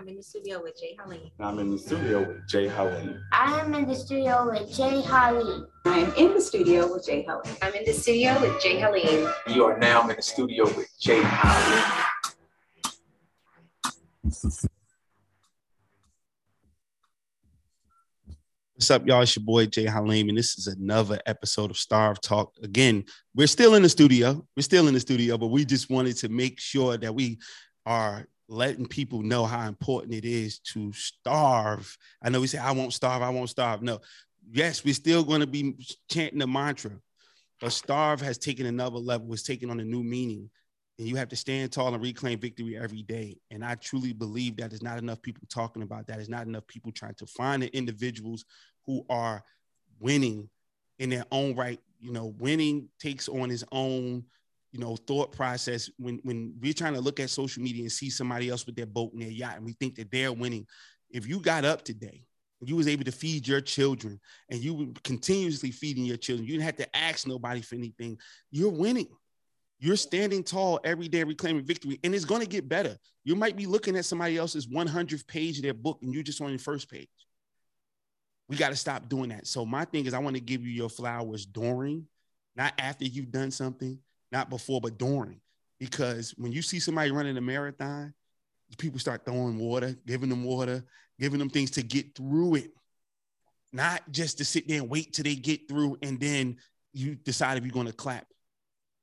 I'm in the studio with Jay Haleem. I'm in the studio with Jay Haleem. I'm in the studio with Jay Haleem. I'm in the studio with Jay Haleem. I'm in the studio with Jay Haleem. You are now in the studio with Jay Haleem. What's up, y'all? It's your boy Jay Haleem, and this is another episode of Starve Talk. Again, we're still in the studio. We're still in the studio, but we just wanted to make sure that we are letting people know how important it is to starve. I know we say, I won't starve, I won't starve. No, yes, we're still going to be chanting the mantra, but starve has taken another level, it's taken on a new meaning. And you have to stand tall and reclaim victory every day. And I truly believe that there's not enough people talking about that. There's not enough people trying to find the individuals who are winning in their own right. You know, winning takes on its own, you know, thought process. When when we're trying to look at social media and see somebody else with their boat and their yacht, and we think that they're winning. If you got up today, you was able to feed your children, and you were continuously feeding your children, you didn't have to ask nobody for anything. You're winning. You're standing tall every day, reclaiming victory, and it's going to get better. You might be looking at somebody else's 100th page of their book, and you're just on your first page. We got to stop doing that. So my thing is, I want to give you your flowers during, not after you've done something, not before, but during. Because when you see somebody running a marathon, people start throwing water, giving them water, giving them things to get through it, not just to sit there and wait till they get through and then you decide if you're going to clap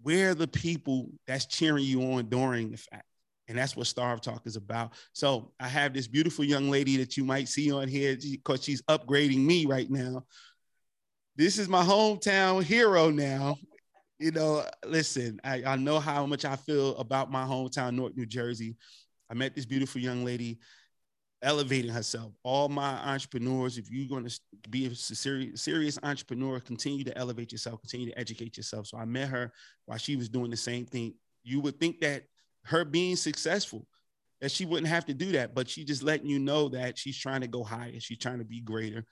Where are the people that's cheering you on during the fact. And that's what Starve Talk is about. So I have this beautiful young lady that you might see on here because she's upgrading me right now. This is my hometown hero now. You know, listen, I, I know how much I feel about my hometown, Newark, New Jersey. I met this beautiful young lady elevating herself. All my entrepreneurs, if you're going to be a serious, serious entrepreneur, continue to elevate yourself, continue to educate yourself. So I met her while she was doing the same thing. You would think that her being successful, that she wouldn't have to do that, but she just letting you know that she's trying to go higher, she's trying to be greater.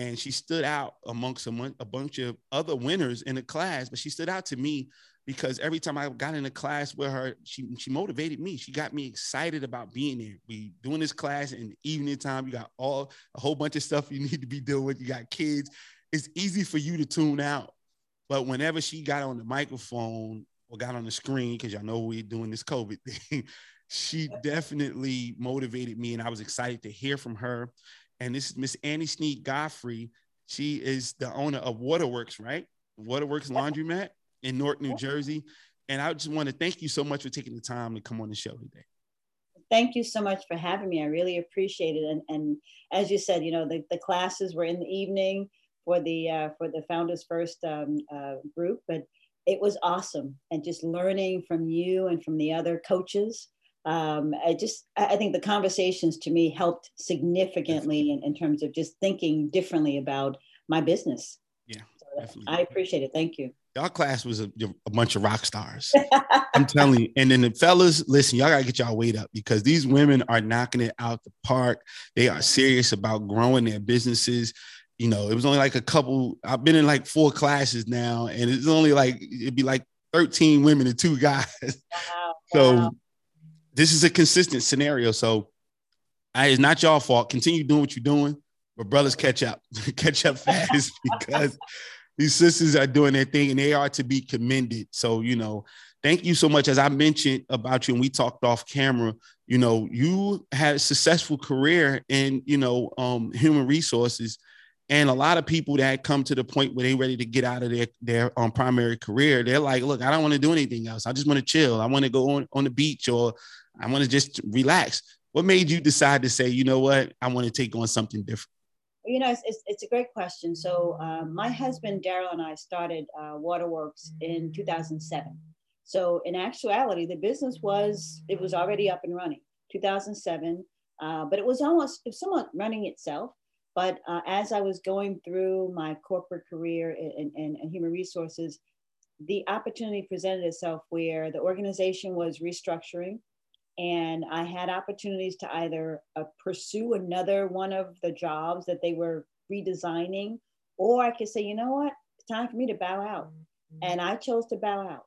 And she stood out amongst a, a bunch of other winners in the class, but she stood out to me because every time I got in a class with her, she she motivated me. She got me excited about being there. We doing this class in the evening time. You got all a whole bunch of stuff you need to be doing. You got kids. It's easy for you to tune out. But whenever she got on the microphone or got on the screen, because y'all know we're doing this COVID thing, she definitely motivated me, and I was excited to hear from her. And this is Miss Annie Sneed Godfrey. She is the owner of Waterworks, right? Waterworks Laundromat in Newark, New Jersey. And I just want to thank you so much for taking the time to come on the show today. Thank you so much for having me. I really appreciate it. And, and as you said, you know, the, the classes were in the evening for the uh, for the Founders First um, uh, group, but it was awesome. And just learning from you and from the other coaches. Um, I just, I think the conversations to me helped significantly in, in terms of just thinking differently about my business. Yeah, so I appreciate it. Thank you y'all class was a, a bunch of rock stars. I'm telling you. And then the fellas, listen, y'all gotta get y'all weight up because these women are knocking it out the park. They are serious about growing their businesses. You know, it was only like a couple. I've been in like four classes now, and it's only like it'd be like 13 women and two guys. Wow, so wow. This is a consistent scenario. So I, it's not y'all fault. Continue doing what you're doing, but brothers catch up, catch up fast because these sisters are doing their thing and they are to be commended. So, you know, thank you so much. As I mentioned about you and we talked off camera, you know, you had a successful career in, you know, um, human resources. And a lot of people that come to the point where they're ready to get out of their, their um, primary career, they're like, look, I don't want to do anything else. I just want to chill. I want to go on, on the beach or I want to just relax. What made you decide to say, you know what, I want to take on something different? you know, it's, it's, it's, a great question. So uh, my husband, Daryl, and I started uh, Waterworks in 2007. So in actuality, the business was, it was already up and running, 2007, uh, but it was almost, it was somewhat running itself. But uh, as I was going through my corporate career in, in human resources, the opportunity presented itself where the organization was restructuring and I had opportunities to either uh, pursue another one of the jobs that they were redesigning, or I could say, you know what, it's time for me to bow out. And I chose to bow out.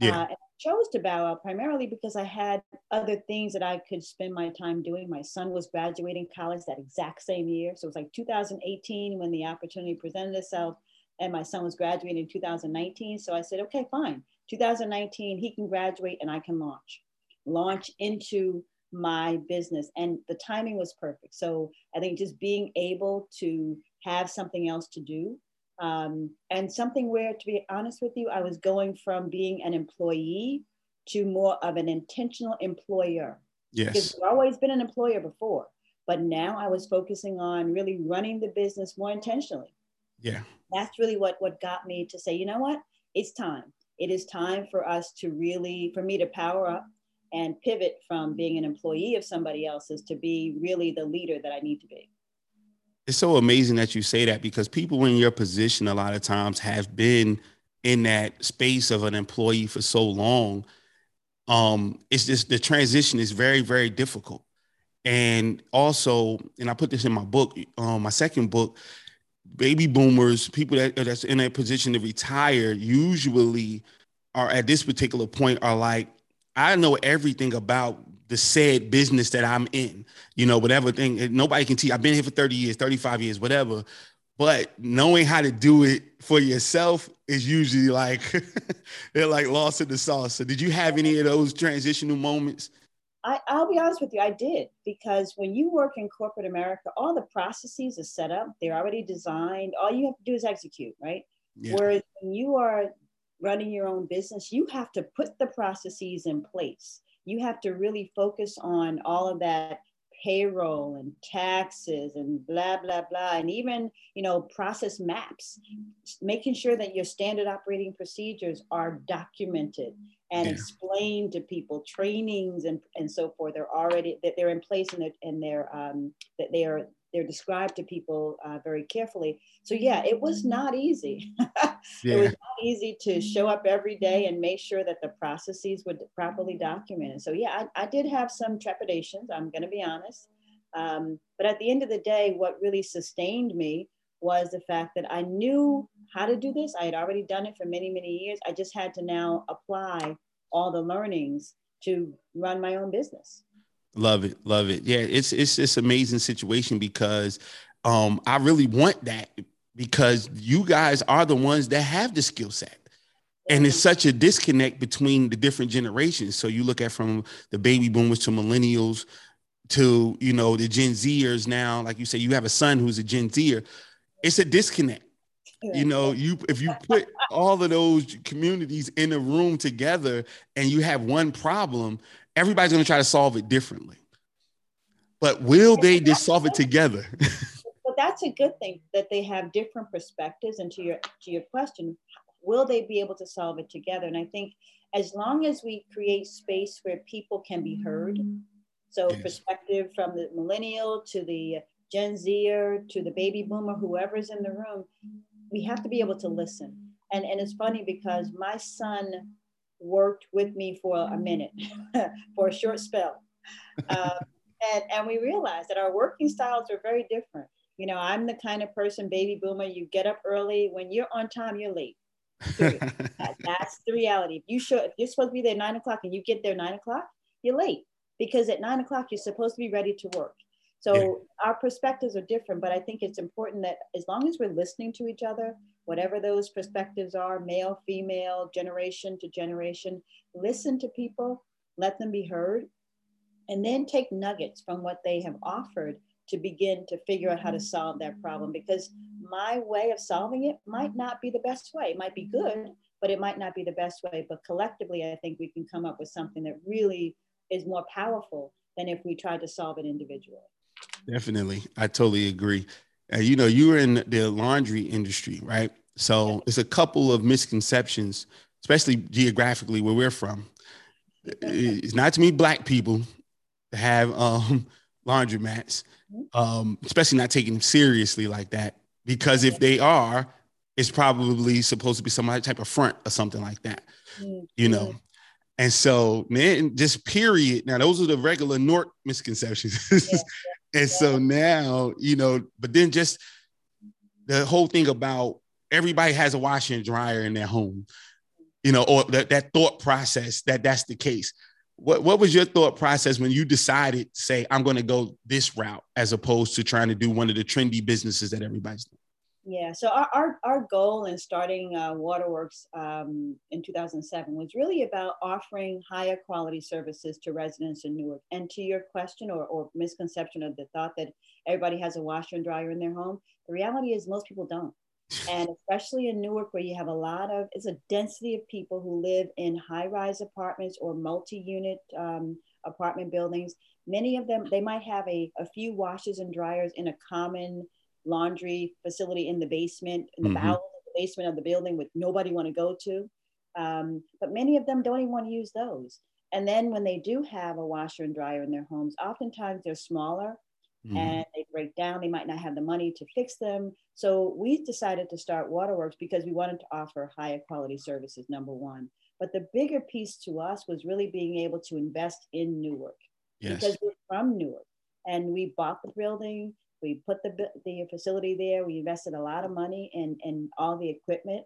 Yeah. Uh, chose to bow out primarily because I had other things that I could spend my time doing. My son was graduating college that exact same year. So it was like 2018 when the opportunity presented itself, and my son was graduating in 2019. So I said, okay, fine. 2019, he can graduate and I can launch, launch into my business. And the timing was perfect. So I think just being able to have something else to do um, and something where, to be honest with you, I was going from being an employee to more of an intentional employer. Yes. Because I've always been an employer before, but now I was focusing on really running the business more intentionally. Yeah. That's really what what got me to say, you know what? It's time. It is time for us to really, for me to power up and pivot from being an employee of somebody else's to be really the leader that I need to be. It's so amazing that you say that because people in your position a lot of times have been in that space of an employee for so long. Um, it's just the transition is very, very difficult. And also, and I put this in my book, um, my second book, baby boomers, people that that's in a position to retire, usually are at this particular point are like, I know everything about the said business that I'm in, you know, whatever thing. Nobody can teach. I've been here for 30 years, 35 years, whatever. But knowing how to do it for yourself is usually like they're like lost in the sauce. So did you have any of those transitional moments? I, I'll be honest with you, I did because when you work in corporate America, all the processes are set up, they're already designed. All you have to do is execute, right? Yeah. Whereas when you are running your own business, you have to put the processes in place. You have to really focus on all of that payroll and taxes and blah blah blah and even you know process maps making sure that your standard operating procedures are documented and Yeah. explained to people trainings and, and so forth they're already that they're in place and they're, and they're um, that they are they're described to people uh, very carefully so yeah it was not easy it was not easy to show up every day and make sure that the processes were properly documented. So yeah, I, I did have some trepidations. I'm going to be honest, um, but at the end of the day, what really sustained me was the fact that I knew how to do this. I had already done it for many many years. I just had to now apply all the learnings to run my own business. Love it, love it. Yeah, it's it's this amazing situation because um, I really want that because you guys are the ones that have the skill set. And it's such a disconnect between the different generations. So you look at from the baby boomers to millennials to you know the Gen Zers now. Like you say, you have a son who's a Gen Zer. It's a disconnect. You know, you if you put all of those communities in a room together and you have one problem, everybody's going to try to solve it differently. But will they just solve it together? but that's a good thing that they have different perspectives and to your to your question will they be able to solve it together and i think as long as we create space where people can be heard so Yes. perspective from the millennial to the gen zer to the baby boomer whoever's in the room we have to be able to listen and and it's funny because my son worked with me for a minute for a short spell um, and and we realized that our working styles are very different you know, I'm the kind of person, baby boomer, you get up early. When you're on time, you're late. That's the reality. If you show, if you're supposed to be there nine o'clock and you get there nine o'clock, you're late because at nine o'clock you're supposed to be ready to work. So Yeah. our perspectives are different, but I think it's important that as long as we're listening to each other, whatever those perspectives are, male, female, generation to generation, listen to people, let them be heard, and then take nuggets from what they have offered to begin to figure out how to mm-hmm. solve that problem because my way of solving it might not be the best way. It might be good, but it might not be the best way. But collectively, I think we can come up with something that really is more powerful than if we tried to solve it individually. Definitely. I totally agree. You know, you were in the laundry industry, right? So it's a couple of misconceptions, especially geographically where we're from. It's not to me black people that have um, laundromats, um, especially not taking them seriously like that. Because if they are, it's probably supposed to be some other type of front or something like that, you know. And so, man, just period. Now, those are the regular North misconceptions. and so now, you know, but then just the whole thing about everybody has a washer and dryer in their home. you know, or that, that thought process that that's the case. What, what was your thought process when you decided say, I'm going to go this route as opposed to trying to do one of the trendy businesses that everybody's doing? Yeah, so our, our, our goal in starting uh, Waterworks um, in 2007 was really about offering higher quality services to residents in Newark. And to your question or, or misconception of the thought that everybody has a washer and dryer in their home, the reality is most people don't. And especially in Newark, where you have a lot of, it's a density of people who live in high rise apartments or multi unit um, apartment buildings. Many of them, they might have a, a few washers and dryers in a common laundry facility in the basement, in the mm-hmm. bowels of the basement of the building with nobody want to go to. Um, but many of them don't even want to use those. And then when they do have a washer and dryer in their homes, oftentimes they're smaller mm-hmm. and they break down. They might not have the money to fix them. So we decided to start Waterworks because we wanted to offer higher quality services, number one. But the bigger piece to us was really being able to invest in Newark yes. because we're from Newark and we bought the building we put the, the facility there. We invested a lot of money in, in all the equipment.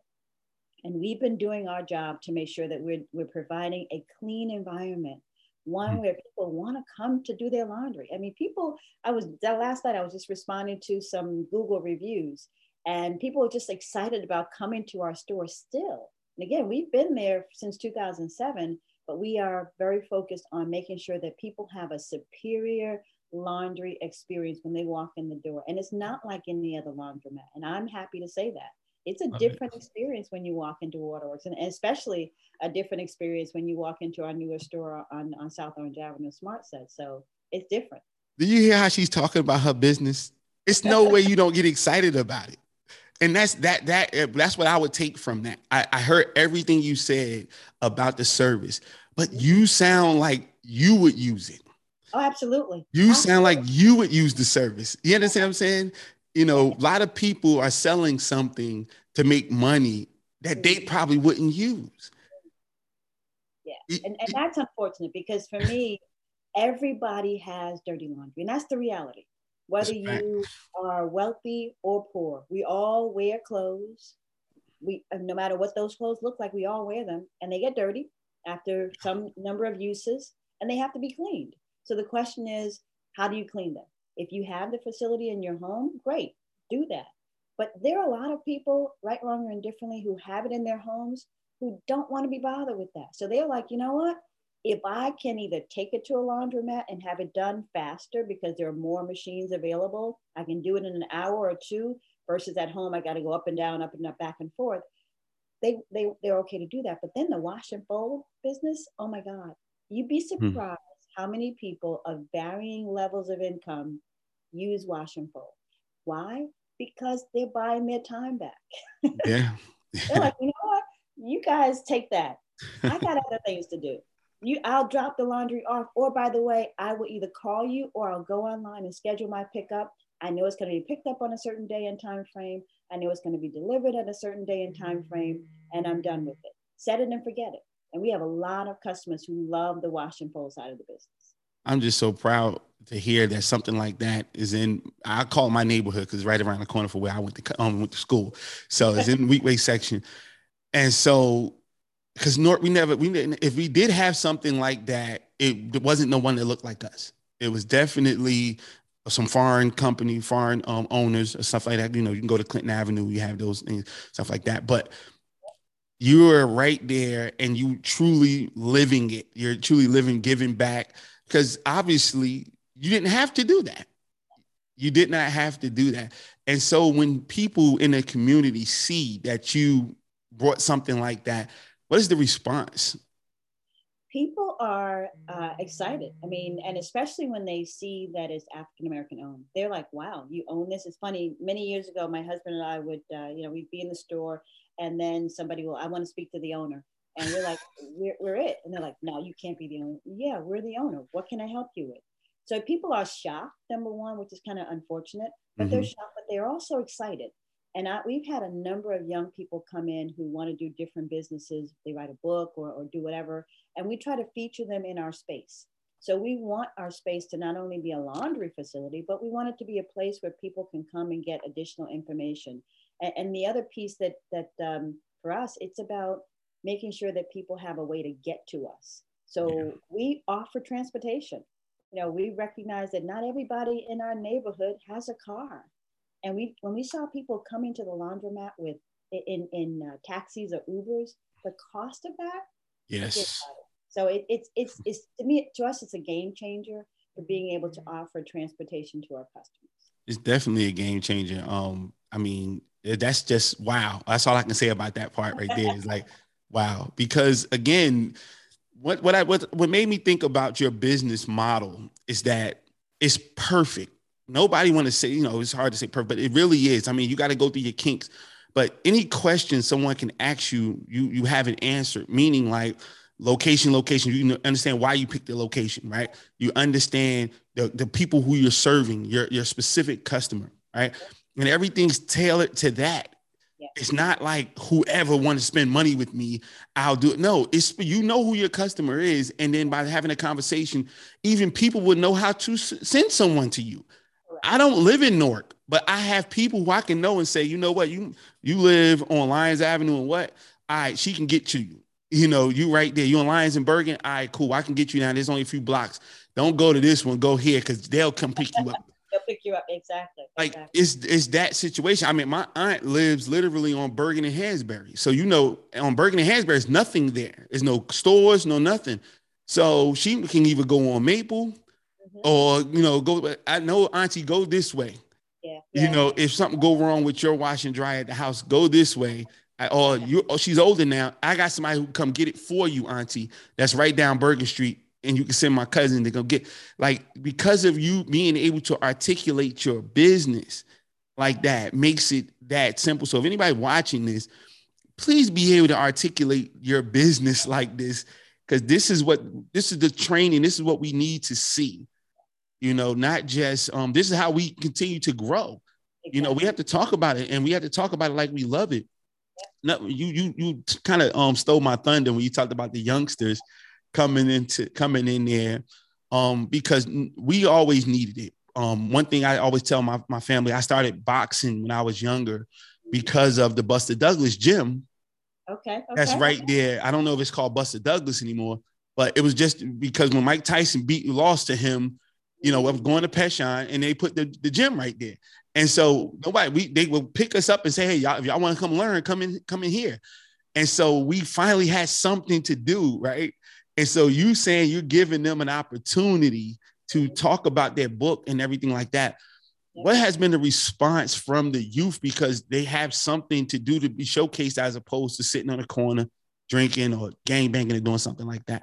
And we've been doing our job to make sure that we're, we're providing a clean environment, one mm-hmm. where people want to come to do their laundry. I mean, people, I was, that last night I was just responding to some Google reviews and people are just excited about coming to our store still. And again, we've been there since 2007, but we are very focused on making sure that people have a superior laundry experience when they walk in the door. And it's not like any other laundromat. And I'm happy to say that. It's a different experience when you walk into Waterworks, and especially a different experience when you walk into our newer store on, on South Orange Avenue, Smart Set. So it's different. Do you hear how she's talking about her business? It's no way you don't get excited about it. And that's that that eh, that's what I would take from that. I, I heard everything you said about the service, but you sound like you would use it. Oh, absolutely. You absolutely. sound like you would use the service. You understand what I'm saying? You know, a lot of people are selling something to make money that they probably wouldn't use. Yeah. And, and that's unfortunate because for me, everybody has dirty laundry. And that's the reality. Whether you are wealthy or poor, we all wear clothes. We uh, no matter what those clothes look like, we all wear them and they get dirty after some number of uses and they have to be cleaned. So the question is, how do you clean them? If you have the facility in your home, great, do that. But there are a lot of people, right, wrong, or indifferently, who have it in their homes who don't want to be bothered with that. So they're like, you know what? If I can either take it to a laundromat and have it done faster because there are more machines available, I can do it in an hour or two versus at home, I got to go up and down, up and up, back and forth. They, they, they're okay to do that. But then the wash and fold business, oh my God, you'd be hmm. surprised how many people of varying levels of income use wash and fold. Why? Because they're buying their time back. yeah. they're like, you know what? You guys take that. I got other things to do. You, I'll drop the laundry off. Or by the way, I will either call you or I'll go online and schedule my pickup. I know it's going to be picked up on a certain day and time frame. I know it's going to be delivered at a certain day and time frame, and I'm done with it. Set it and forget it. And we have a lot of customers who love the wash and fold side of the business. I'm just so proud to hear that something like that is in. I call my neighborhood because right around the corner from where I went to um, went to school, so it's in the Weequahic section, and so because North we never we didn't if we did have something like that, it, wasn't no one that looked like us. It was definitely some foreign company, foreign um, owners, or stuff like that. You know, you can go to Clinton Avenue, you have those things, stuff like that. But you are right there and you truly living it. You're truly living, giving back because obviously you didn't have to do that. You did not have to do that. And so when people in the community see that you brought something like that, what is the response? People are uh, excited. I mean, and especially when they see that it's African American owned, they're like, "Wow, you own this." It's funny. Many years ago, my husband and I would, uh, you know, we'd be in the store, and then somebody will, I want to speak to the owner. And we're like, we're, we're it. And they're like, no, you can't be the owner. Yeah, we're the owner. What can I help you with? So people are shocked, number one, which is kind of unfortunate, but mm-hmm. they're shocked, but they're also excited. And I, we've had a number of young people come in who want to do different businesses. They write a book or, or do whatever. And we try to feature them in our space. So we want our space to not only be a laundry facility, but we want it to be a place where people can come and get additional information. And, and the other piece that that um, for us, it's about making sure that people have a way to get to us. So Yeah. we offer transportation. You know, we recognize that not everybody in our neighborhood has a car. And we, when we saw people coming to the laundromat with in in uh, taxis or Ubers, the cost of that Yes. so it, it's it's it's to me to us it's a game changer for being able to offer transportation to our customers. It's definitely a game changer. Um, I mean, eh, that's just wow. That's all I can say about that part right there. Is like, wow. Because again, what what I what what made me think about your business model is that it's perfect. Nobody want to say, you know, it's hard to say perfect, but it really is. I mean, you got to go through your kinks. But any question someone can ask you, you you have it answered. Meaning, like location, location. You understand why you picked the location, right? You understand the, the people who you're serving, your your specific customer, right? And everything's tailored to that. Yeah. It's not like whoever wants to spend money with me, I'll do it. No, it's you know who your customer is, and then by having a conversation, even people would know how to s- send someone to you. I don't live in Newark, but I have people who I can know and say, you know what, you you live on Lyons Avenue and what? All right, she can get to you. You know, you right there. You on Lyons and Bergen. All right, cool. I can get you down. There's only a few blocks. Don't go to this one. Go here because they'll come pick you up. They'll pick you up exactly. Like exactly. it's it's that situation. I mean, my aunt lives literally on Bergen and Hansberry. So you know, on Bergen and Hansberry, there's nothing there. There's no stores, no nothing. So she can either go on Maple Mhm. or you know go. I know Auntie go this way. yeah, You yeah. know, if something go wrong with your wash and dry at the house, go this way. I, or you, oh, she's older now. I got somebody who come get it for you, Auntie. That's right down Bergen Street, and you can send my cousin to go get. Like because of you being able to articulate your business like that makes it that simple. So if anybody watching this, please be able to articulate your business like this, because this is what this is the training. This is what we need to see. You know, not just um. This is how we continue to grow you know we have to talk about it and we have to talk about it like we love it no you you you kind of um stole my thunder when you talked about the youngsters coming into coming in there um because we always needed it um one thing i always tell my, my family i started boxing when i was younger because of the buster douglas gym Okay, okay. that's right there. I don't know if it's called Buster Douglas anymore, but it was just because when Mike Tyson beat lost to him, you know, I was going to Peshine and they put the, the gym right there. And so nobody we they will pick us up and say, Hey, y'all, if y'all want to come learn, come in, come in here. And so we finally had something to do, right? And so you saying you're giving them an opportunity to talk about their book and everything like that. What has been the response from the youth because they have something to do to be showcased as opposed to sitting on a corner drinking or gang banging and doing something like that?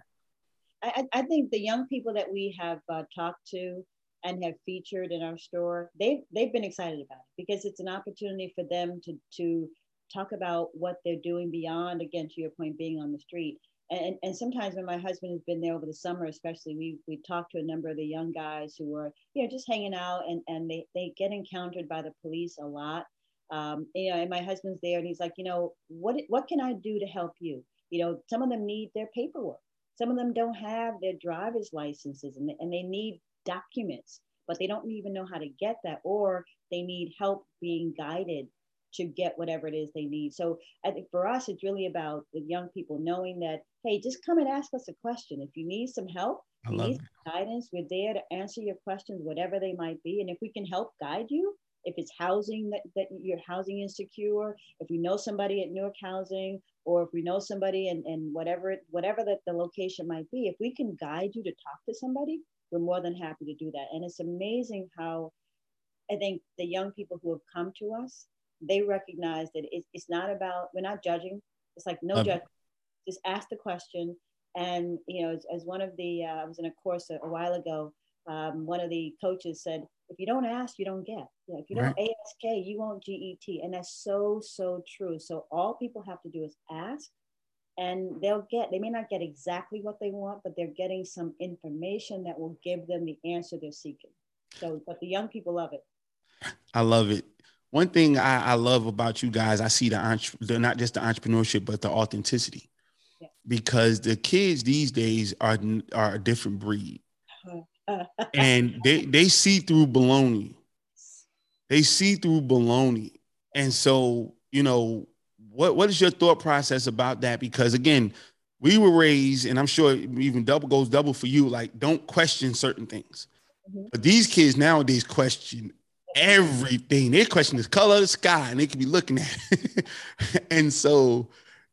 I, I I think the young people that we have uh, talked to and have featured in our store, they've they've been excited about it because it's an opportunity for them to to talk about what they're doing beyond, again, to your point, being on the street. And, and sometimes when my husband has been there over the summer, especially, we we talked to a number of the young guys who were, you know, just hanging out and, and they, they get encountered by the police a lot. Um, you know, and my husband's there and he's like, you know, what what can I do to help you? You know, some of them need their paperwork. Some of them don't have their driver's licenses and they, and they need documents, but they don't even know how to get that, or they need help being guided to get whatever it is they need. So I think for us, it's really about the young people knowing that, hey, just come and ask us a question. If you need some help, I you love need some guidance, we're there to answer your questions, whatever they might be. And if we can help guide you, if it's housing that, that you're housing insecure, if we know somebody at Newark Housing, or if we know somebody and, and whatever it, whatever that the location might be, if we can guide you to talk to somebody, we're more than happy to do that. And it's amazing how I think the young people who have come to us, they recognize that it's, it's not about, we're not judging. It's like no judgment. Just ask the question. And, you know, as, as one of the, uh, I was in a course a, a while ago, um, one of the coaches said, if you don't ask, you don't get. You know, if you don't ASK, you won't GET. And that's so, so true. So all people have to do is ask and they'll get, they may not get exactly what they want, but they're getting some information that will give them the answer they're seeking. So, but the young people love it. I love it. One thing I, I love about you guys, I see the, entre- the not just the entrepreneurship, but the authenticity. Because the kids these days are are a different breed, and they they see through baloney. They see through baloney, and so you know what what is your thought process about that? Because again, we were raised, and I'm sure even double goes double for you. Like, don't question certain things. Mhm. But these kids nowadays question everything. They question the color of the sky, and they could be looking at. It. and so,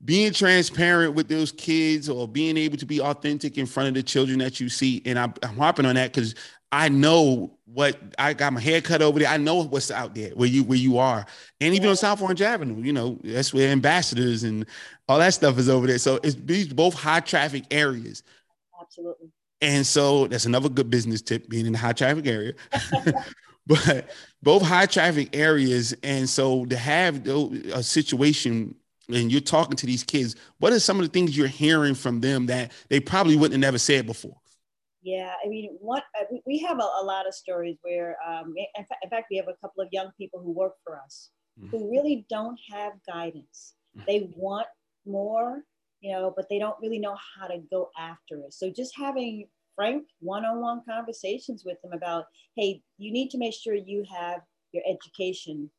being transparent with those kids, or being able to be authentic in front of the children that you see, and I'm, I'm harping on that because I know what I got my hair cut over there. I know what's out there where you where you are, and even on South Orange Avenue, you know that's where ambassadors and all that stuff is over there. So it's these both high traffic areas, Absolutely. and so that's another good business tip: being in the high traffic area. but both high traffic areas, and so to have a situation and you're talking to these kids, what are some of the things you're hearing from them that they probably wouldn't have never said before? Yeah, I mean, what uh, we- we have a, a lot of stories where, um, in, fa- in fact, we have a couple of young people who work for us who really don't have guidance. They want more, you know, but they don't really know how to go after it. So just having frank one-on-one conversations with them about, hey, you need to make sure you have your education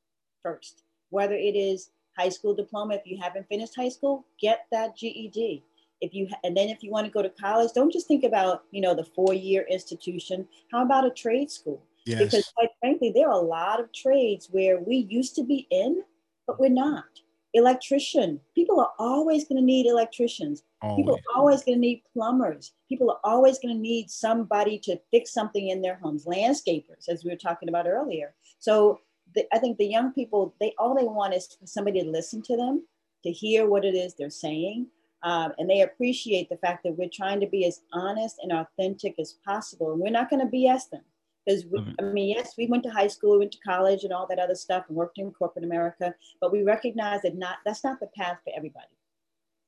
first, whether it is high school diploma. If you haven't finished high school, get that GED. If you and then if you want to go to college, don't just think about you know the four-year institution. How about a trade school? Yes. Because quite frankly, there are a lot of trades where we used to be in, but we're not. Electrician, people are always going to need electricians. People are always going to need plumbers. People are always going to need somebody to fix something in their homes. Landscapers, as we were talking about earlier. So the, I think the young people, they all they want is for somebody to listen to them, to hear what it is they're saying, um, and they appreciate the fact that we're trying to be as honest and authentic as possible. And we're not going to BS them because Mhm. I mean, yes, we went to high school, we went to college, and all that other stuff, and worked in corporate America. But we recognize that not that's not the path for everybody.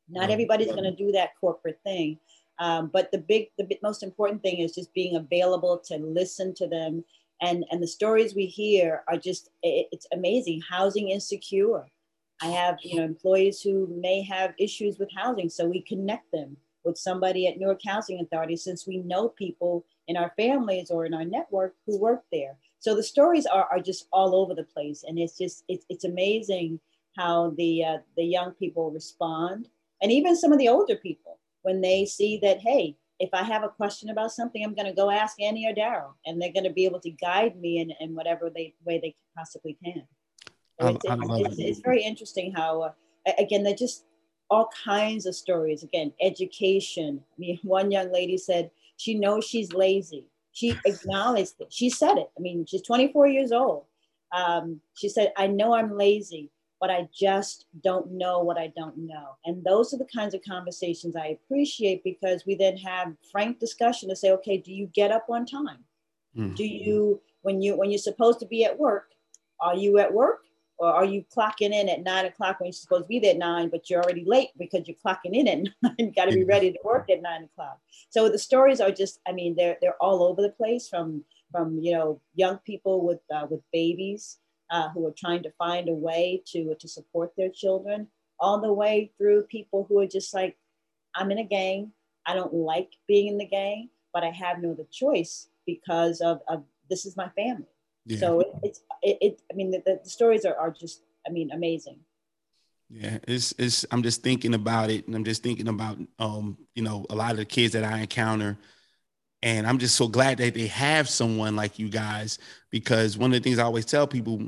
Not Right. everybody's going to do that corporate thing. Um, but the big, the most important thing is just being available to listen to them. And and the stories we hear are just it, it's amazing. Housing insecure. I have you know employees who may have issues with housing, so we connect them with somebody at Newark Housing Authority since we know people in our families or in our network who work there. So the stories are, are just all over the place, and it's just it's, it's amazing how the uh, the young people respond, and even some of the older people when they see that hey, if I have a question about something, I'm going to go ask Annie or Daryl, and they're going to be able to guide me in, in whatever they way they possibly can. So I- it's, I it's, it's, it. it's very interesting how uh, again they're just all kinds of stories. Again, education. I mean, one young lady said she knows she's lazy. She acknowledged it. She said it. I mean, she's 24 years old. Um, she said, I know I'm lazy, but I just don't know what I don't know. And those are the kinds of conversations I appreciate because we then have frank discussion to say, okay, do you get up on time? Mm. Do you, when you when you're supposed to be at work, are you at work? Or are you clocking in at nine o'clock when you're supposed to be there at nine, but you're already late because you're clocking in at nine? You got to be ready to work at nine o'clock. So the stories are just, I mean, they're they're all over the place from from you know young people with uh, with babies uh, who are trying to find a way to to support their children, all the way through people who are just like, I'm in a gang. I don't like being in the gang, but I have no other choice because of, of this is my family. Yeah. So it, it's it, it. I mean, the, the stories are, are just, I mean, amazing. Yeah, it's it's I'm just thinking about it and I'm just thinking about um, you know, a lot of the kids that I encounter. And I'm just so glad that they have someone like you guys because one of the things I always tell people,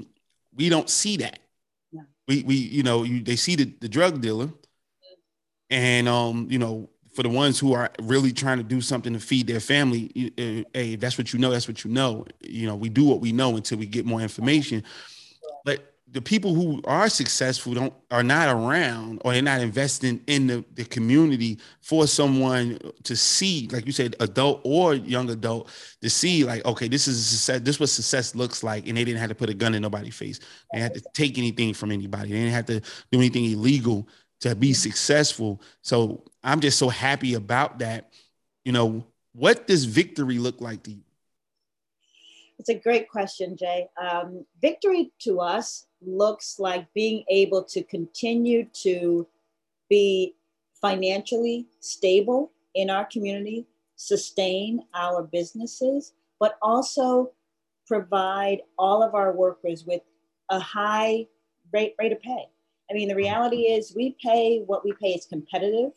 we don't see that. Yeah. We we you know, you they see the, the drug dealer and um, you know, for the ones who are really trying to do something to feed their family, uh, hey, that's what you know, that's what you know. You know, we do what we know until we get more information. The people who are successful don't are not around or they're not investing in the, the community for someone to see, like you said, adult or young adult, to see like, okay, this is success, this is what success looks like. And they didn't have to put a gun in nobody's face. They had to take anything from anybody. They didn't have to do anything illegal to be successful. So I'm just so happy about that. You know, what does victory look like to you? It's a great question, Jay. Um, victory to us looks like being able to continue to be financially stable in our community, sustain our businesses, but also provide all of our workers with a high rate, rate of pay. I mean, the reality is we pay what we pay is competitive,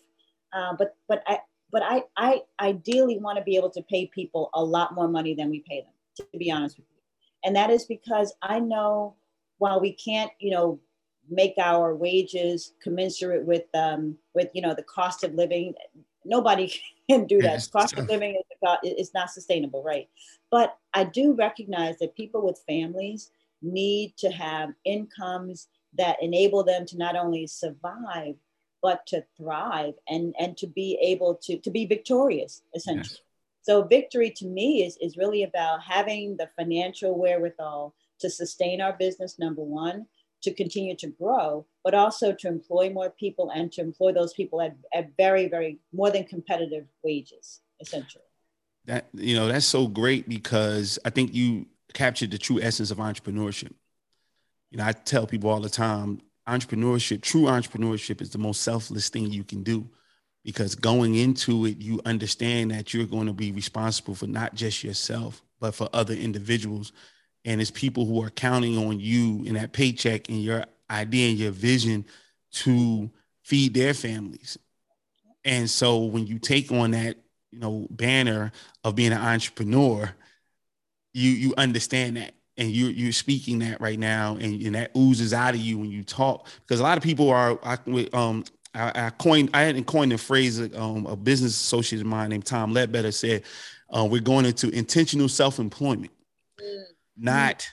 uh, but but I but I I ideally want to be able to pay people a lot more money than we pay them. To be honest with you, and that is because I know while we can't, you know, make our wages commensurate with um, with you know the cost of living, nobody can do that. Cost of living is, is not sustainable, right? But I do recognize that people with families need to have incomes that enable them to not only survive but to thrive and and to be able to to be victorious essentially yes. so victory to me is is really about having the financial wherewithal to sustain our business number one to continue to grow but also to employ more people and to employ those people at, at very very more than competitive wages essentially that you know that's so great because i think you captured the true essence of entrepreneurship you know i tell people all the time entrepreneurship, true entrepreneurship is the most selfless thing you can do because going into it, you understand that you're going to be responsible for not just yourself, but for other individuals. And it's people who are counting on you and that paycheck and your idea and your vision to feed their families. And so when you take on that, you know, banner of being an entrepreneur, you you understand that and you're you're speaking that right now, and, and that oozes out of you when you talk. Because a lot of people are, I, um, I, I coined, I hadn't coined the phrase. Um, a business associate of mine named Tom Ledbetter said, uh, "We're going into intentional self-employment, not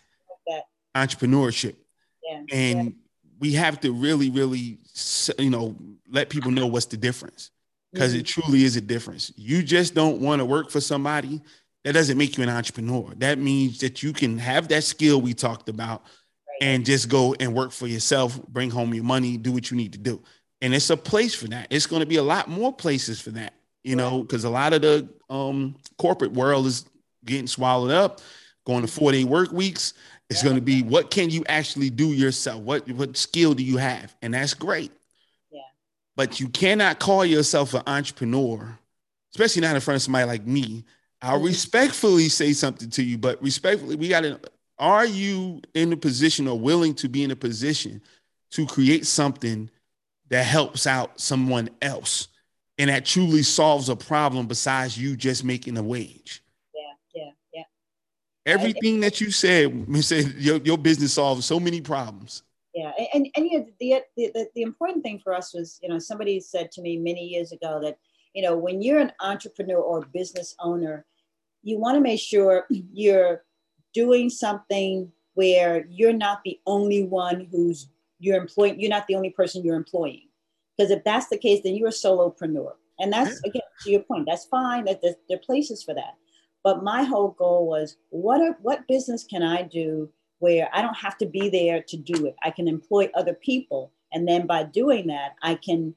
entrepreneurship." Yeah. And yeah. we have to really, really, you know, let people know what's the difference because mm-hmm. it truly is a difference. You just don't want to work for somebody that doesn't make you an entrepreneur. That means that you can have that skill we talked about right. and just go and work for yourself, bring home your money, do what you need to do. And it's a place for that. It's going to be a lot more places for that, you know, because a lot of the um, corporate world is getting swallowed up, going to four day work weeks. It's yeah. going to be what can you actually do yourself? What what skill do you have? And that's great. Yeah. But you cannot call yourself an entrepreneur, especially not in front of somebody like me I'll mm-hmm. respectfully say something to you, but respectfully, we got to. Are you in a position or willing to be in a position to create something that helps out someone else and that truly solves a problem besides you just making a wage? Everything that you said, said your, your business solves so many problems. Yeah, and and you know, the, the the important thing for us was, you know, somebody said to me many years ago that you know, when you're an entrepreneur or business owner, you want to make sure you're doing something where you're not the only one who's you're employing, you're not the only person you're employing. Because if that's the case, then you're a solopreneur. And that's again to your point, that's fine, that there, there are places for that. But my whole goal was what are, what business can I do where I don't have to be there to do it? I can employ other people. And then by doing that, I can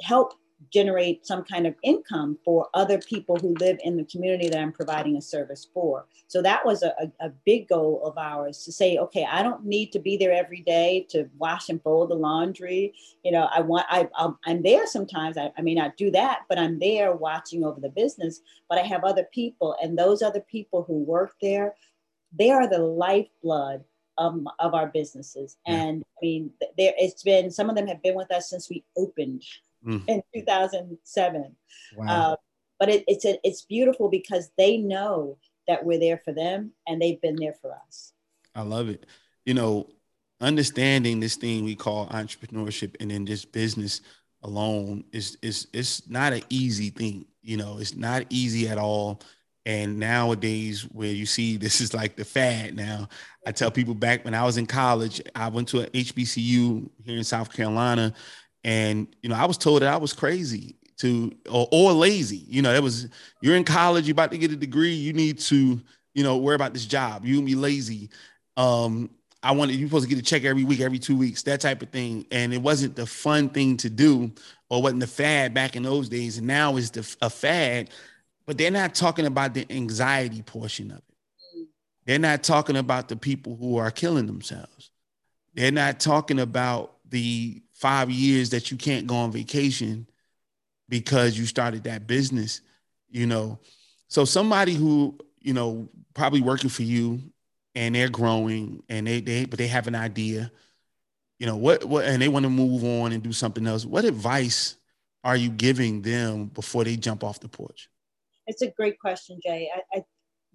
help generate some kind of income for other people who live in the community that I'm providing a service for. So that was a, a, big goal of ours to say, okay, I don't need to be there every day to wash and fold the laundry. You know, I want, I, I'm there sometimes. I, I may not do that, but I'm there watching over the business. But I have other people, and those other people who work there, they are the lifeblood of, of our businesses. And I mean, there it's been some of them have been with us since we opened mm. in 2007. Wow. Uh, but it, it's a, it's beautiful because they know that we're there for them and they've been there for us. I love it. You know, understanding this thing we call entrepreneurship and in this business alone is is it's not an easy thing. You know, it's not easy at all. And nowadays, where you see this is like the fad now, I tell people back when I was in college, I went to a HBCU here in South Carolina, and you know, I was told that I was crazy to or, or lazy. You know, that was you're in college, you're about to get a degree, you need to, you know, worry about this job. You be lazy. Um, I wanted you supposed to get a check every week, every two weeks, that type of thing. And it wasn't the fun thing to do, or wasn't the fad back in those days. And now it's the a fad, but they're not talking about the anxiety portion of it. They're not talking about the people who are killing themselves. They're not talking about the five years that you can't go on vacation because you started that business, you know. So somebody who, you know, probably working for you and they're growing and they they but they have an idea. you know what what and they want to move on and do something else what advice are you giving them before they jump off the porch it's a great question jay I, I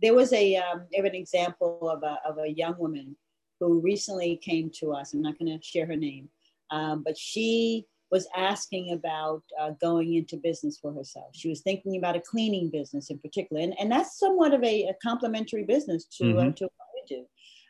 there was a um, an example of a, of a young woman who recently came to us i'm not going to share her name um, but she was asking about uh, going into business for herself. She was thinking about a cleaning business in particular, and, and that's somewhat of a, a complementary business to, uh, mm-hmm. uh, to what we do.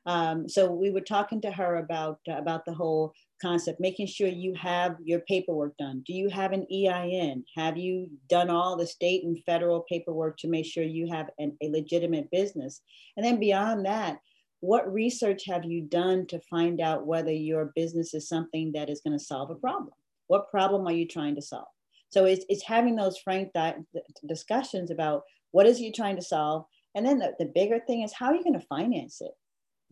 Um, so we were talking to her about uh, about the whole concept, making sure you have your paperwork done. Do you have an EIN? Have you done all the state and federal paperwork to make sure you have an, a legitimate business? And then beyond that, what research have you done to find out whether your business is something that is going to solve a problem? What problem are you trying to solve? So it's, it's having those frank di- discussions about what is you trying to solve? And then the, the bigger thing is how are you going to finance it?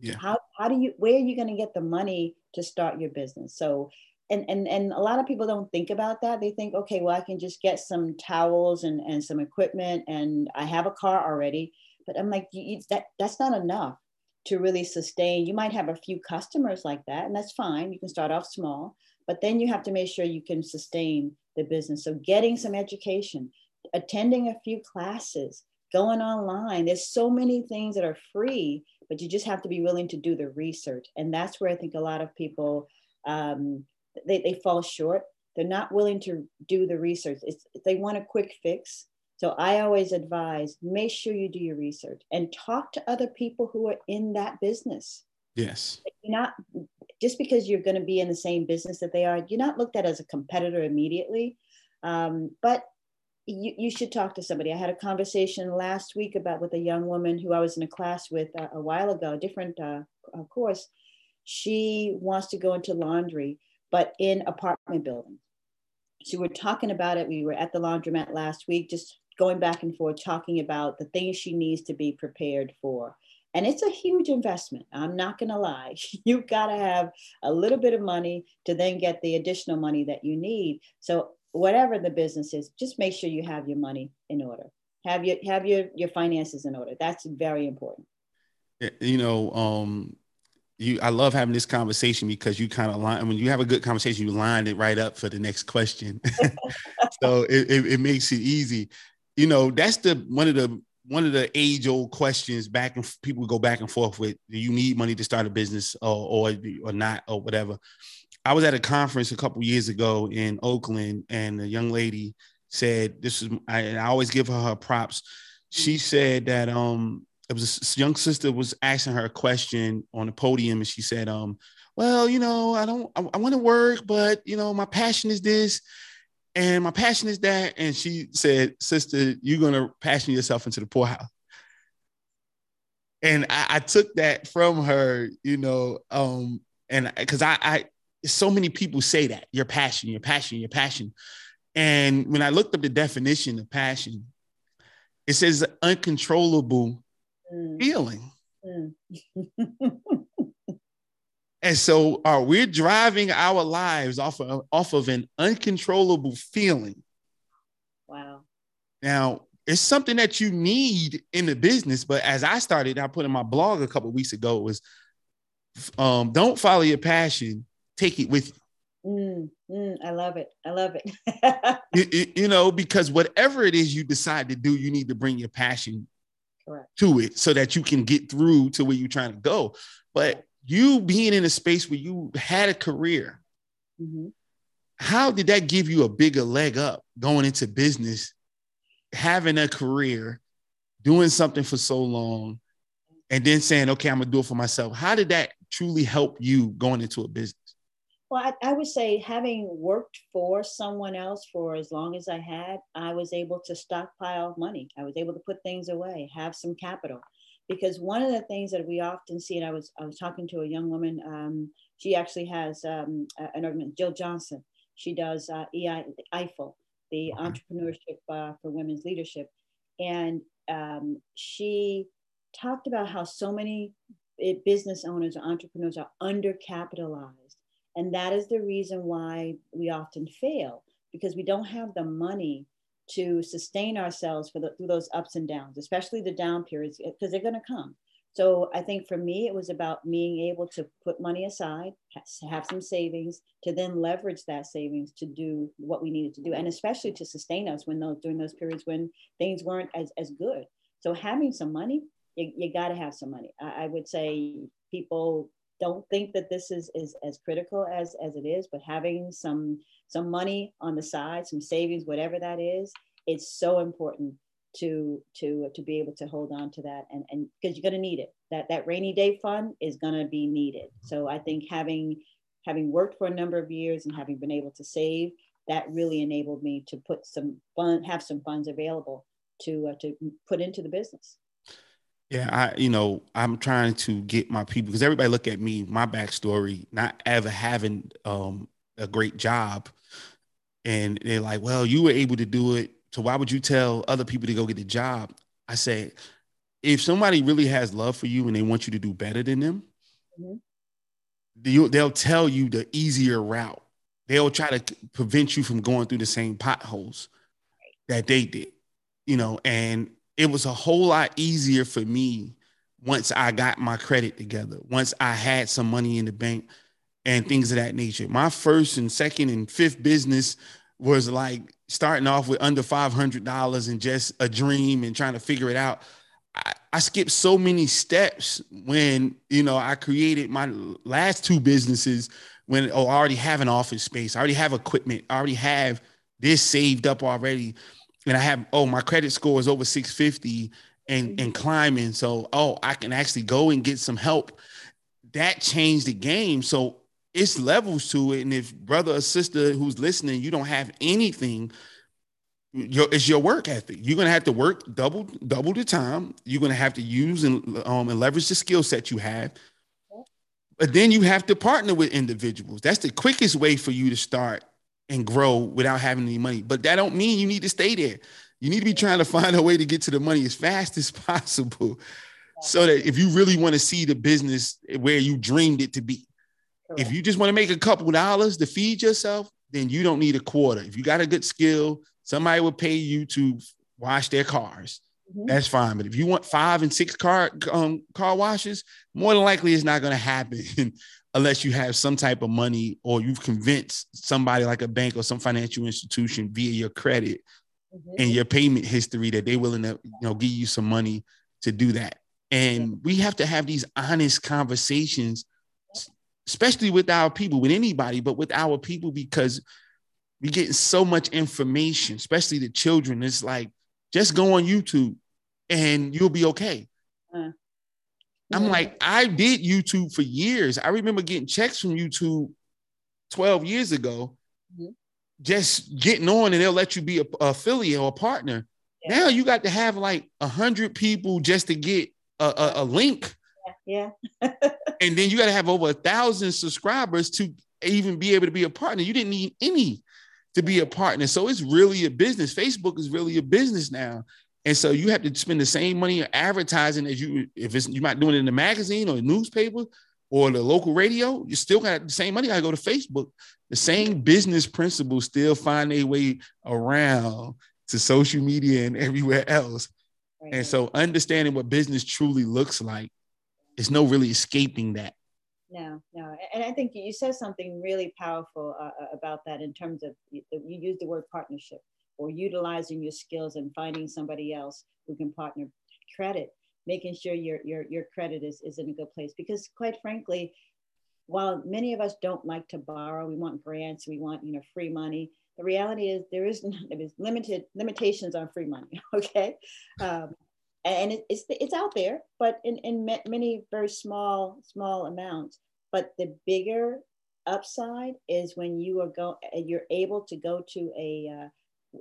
Yeah. How, how do you, where are you going to get the money to start your business? So, and, and, and a lot of people don't think about that. They think, okay, well, I can just get some towels and, and some equipment and I have a car already. But I'm like, you, that, that's not enough to really sustain. You might have a few customers like that, and that's fine. You can start off small but then you have to make sure you can sustain the business. So getting some education, attending a few classes, going online. There's so many things that are free, but you just have to be willing to do the research. And that's where I think a lot of people um, they, they fall short. They're not willing to do the research. It's, they want a quick fix. So I always advise make sure you do your research and talk to other people who are in that business. Yes. You're not just because you're going to be in the same business that they are, you're not looked at as a competitor immediately. Um, but you, you should talk to somebody. I had a conversation last week about with a young woman who I was in a class with a, a while ago, a different uh, course. She wants to go into laundry, but in apartment building. So we're talking about it. We were at the laundromat last week, just going back and forth, talking about the things she needs to be prepared for. And it's a huge investment. I'm not going to lie. You've got to have a little bit of money to then get the additional money that you need. So whatever the business is, just make sure you have your money in order. Have your have your your finances in order. That's very important. You know, um, you I love having this conversation because you kind of line when you have a good conversation, you line it right up for the next question. so it, it, it makes it easy. You know, that's the one of the one of the age old questions back and people go back and forth with do you need money to start a business or, or or not or whatever? I was at a conference a couple years ago in oakland and a young lady said this is I, I always give her her props. She said that um it was a young sister was asking her a question on the podium and she said um well you know i don't i, I want to work but you know my passion is this and my passion is that. And she said, Sister, you're going to passion yourself into the poorhouse. And I, I took that from her, you know, um, and because I, I, so many people say that your passion, your passion, your passion. And when I looked up the definition of passion, it says uncontrollable mm. feeling. Mm. And so uh, we're driving our lives off of, off of an uncontrollable feeling. Wow. Now, it's something that you need in the business, but as I started, I put in my blog a couple weeks ago was um, don't follow your passion, take it with you. Mm, mm, I love it. I love it. you, you, know, because whatever it is you decide to do, you need to bring your passion Correct. to it so that you can get through to where you're trying to go. But you being in a space where you had a career, mm-hmm. how did that give you a bigger leg up going into business, having a career, doing something for so long, and then saying, okay, I'm gonna do it for myself? How did that truly help you going into a business? Well, I, I, would say having worked for someone else for as long as I had, I was able to stockpile money. I was able to put things away, have some capital because one of the things that we often see, and I was I was talking to a young woman, um, she actually has um, an organization, Jill Johnson. She does uh, EI, EIFL, the okay. Entrepreneurship uh, for Women's Leadership, and um, she talked about how so many eh, business owners or entrepreneurs are undercapitalized, and that is the reason why we often fail because we don't have the money to sustain ourselves for the, through those ups and downs, especially the down periods, eh, because they're going to come. So I think for me, it was about being able to put money aside, have some savings, to then leverage that savings to do what we needed to do, and especially to sustain us when those during those periods when things weren't as, as good. So having some money, you, you got to have some money. I, I would say people don't think that this is, is as critical as, as it is, but having some some money on the side, some savings, whatever that is, it's so important to to to be able to hold on to that and and because you're going to need it. That that rainy day fund is going to be needed. So i think having having worked for a number of years and having been able to save that really enabled me to put some fun have some funds available to uh, to put into the business. Yeah i you know i'm trying to get my people because everybody look at me my backstory not ever having um a great job and they're like well you were able to do it so why would you tell other people to go get a job? I say, if somebody really has love for you and they want you to do better than them, mm-hmm. they'll tell you the easier route. They'll try to prevent you from going through the same potholes that they did, you know. And it was a whole lot easier for me once I got my credit together, once I had some money in the bank and things of that nature. My first and second and fifth business was like starting off with under $500 and just a dream and trying to figure it out. I, I skipped so many steps when, you know, I created my last two businesses when, oh, I already have an office space. I already have equipment. I already have this saved up already. And I have, oh, my credit score is over 650 and, and mm-hmm. climbing. So, oh, I can actually go and get some help. That changed the game. So it's levels to it. And if brother or sister who's listening, you don't have anything, your, it's your work ethic. You're gonna have to work double double the time. You're gonna have to use and um and leverage the skill set you have. But then you have to partner with individuals. That's the quickest way for you to start and grow without having any money. But that don't mean you need to stay there. You need to be trying to find a way to get to the money as fast as possible. So that if you really want to see the business where you dreamed it to be, if you just want to make a couple dollars to feed yourself, then you don't need a quarter. If you got a good skill, somebody will pay you to wash their cars. Mm-hmm. That's fine. But if you want five and six car um, car washes, more than likely it's not going to happen unless you have some type of money or you've convinced somebody like a bank or some financial institution via your credit mm-hmm. and your payment history that they're willing to you know give you some money to do that. And we have to have these honest conversations especially with our people, with anybody, but with our people, because we getting so much information, especially the children. It's like just go on YouTube and you'll be okay. Uh, I'm like, I did YouTube for years. I remember getting checks from YouTube 12 years ago, mm-hmm. just getting on and they'll let you be a, a affiliate or a partner. Yeah. Now you got to have like a hundred people just to get a, a, a link yeah. and then you got to have over a thousand subscribers to even be able to be a partner. You didn't need any to be a partner. So it's really a business. Facebook is really a business now. And so you have to spend the same money on advertising as you if it's you're not doing it in the magazine or the newspaper or the local radio, you still got the same money. I go to Facebook. The same business principles still find their way around to social media and everywhere else. Right. And so understanding what business truly looks like there's no really escaping that. No, no, and I think you said something really powerful uh, uh about that in terms of you, you use the word partnership or utilizing your skills and finding somebody else who can partner. Credit, making sure your your your credit is is in a good place because quite frankly, while many of us don't like to borrow, we want grants, we want you know free money. The reality is there is there is limited limitations on free money. Okay, um, and it, it's it's out there, but in in many very small small amounts. But the bigger upside is when you are go you're able to go to a uh,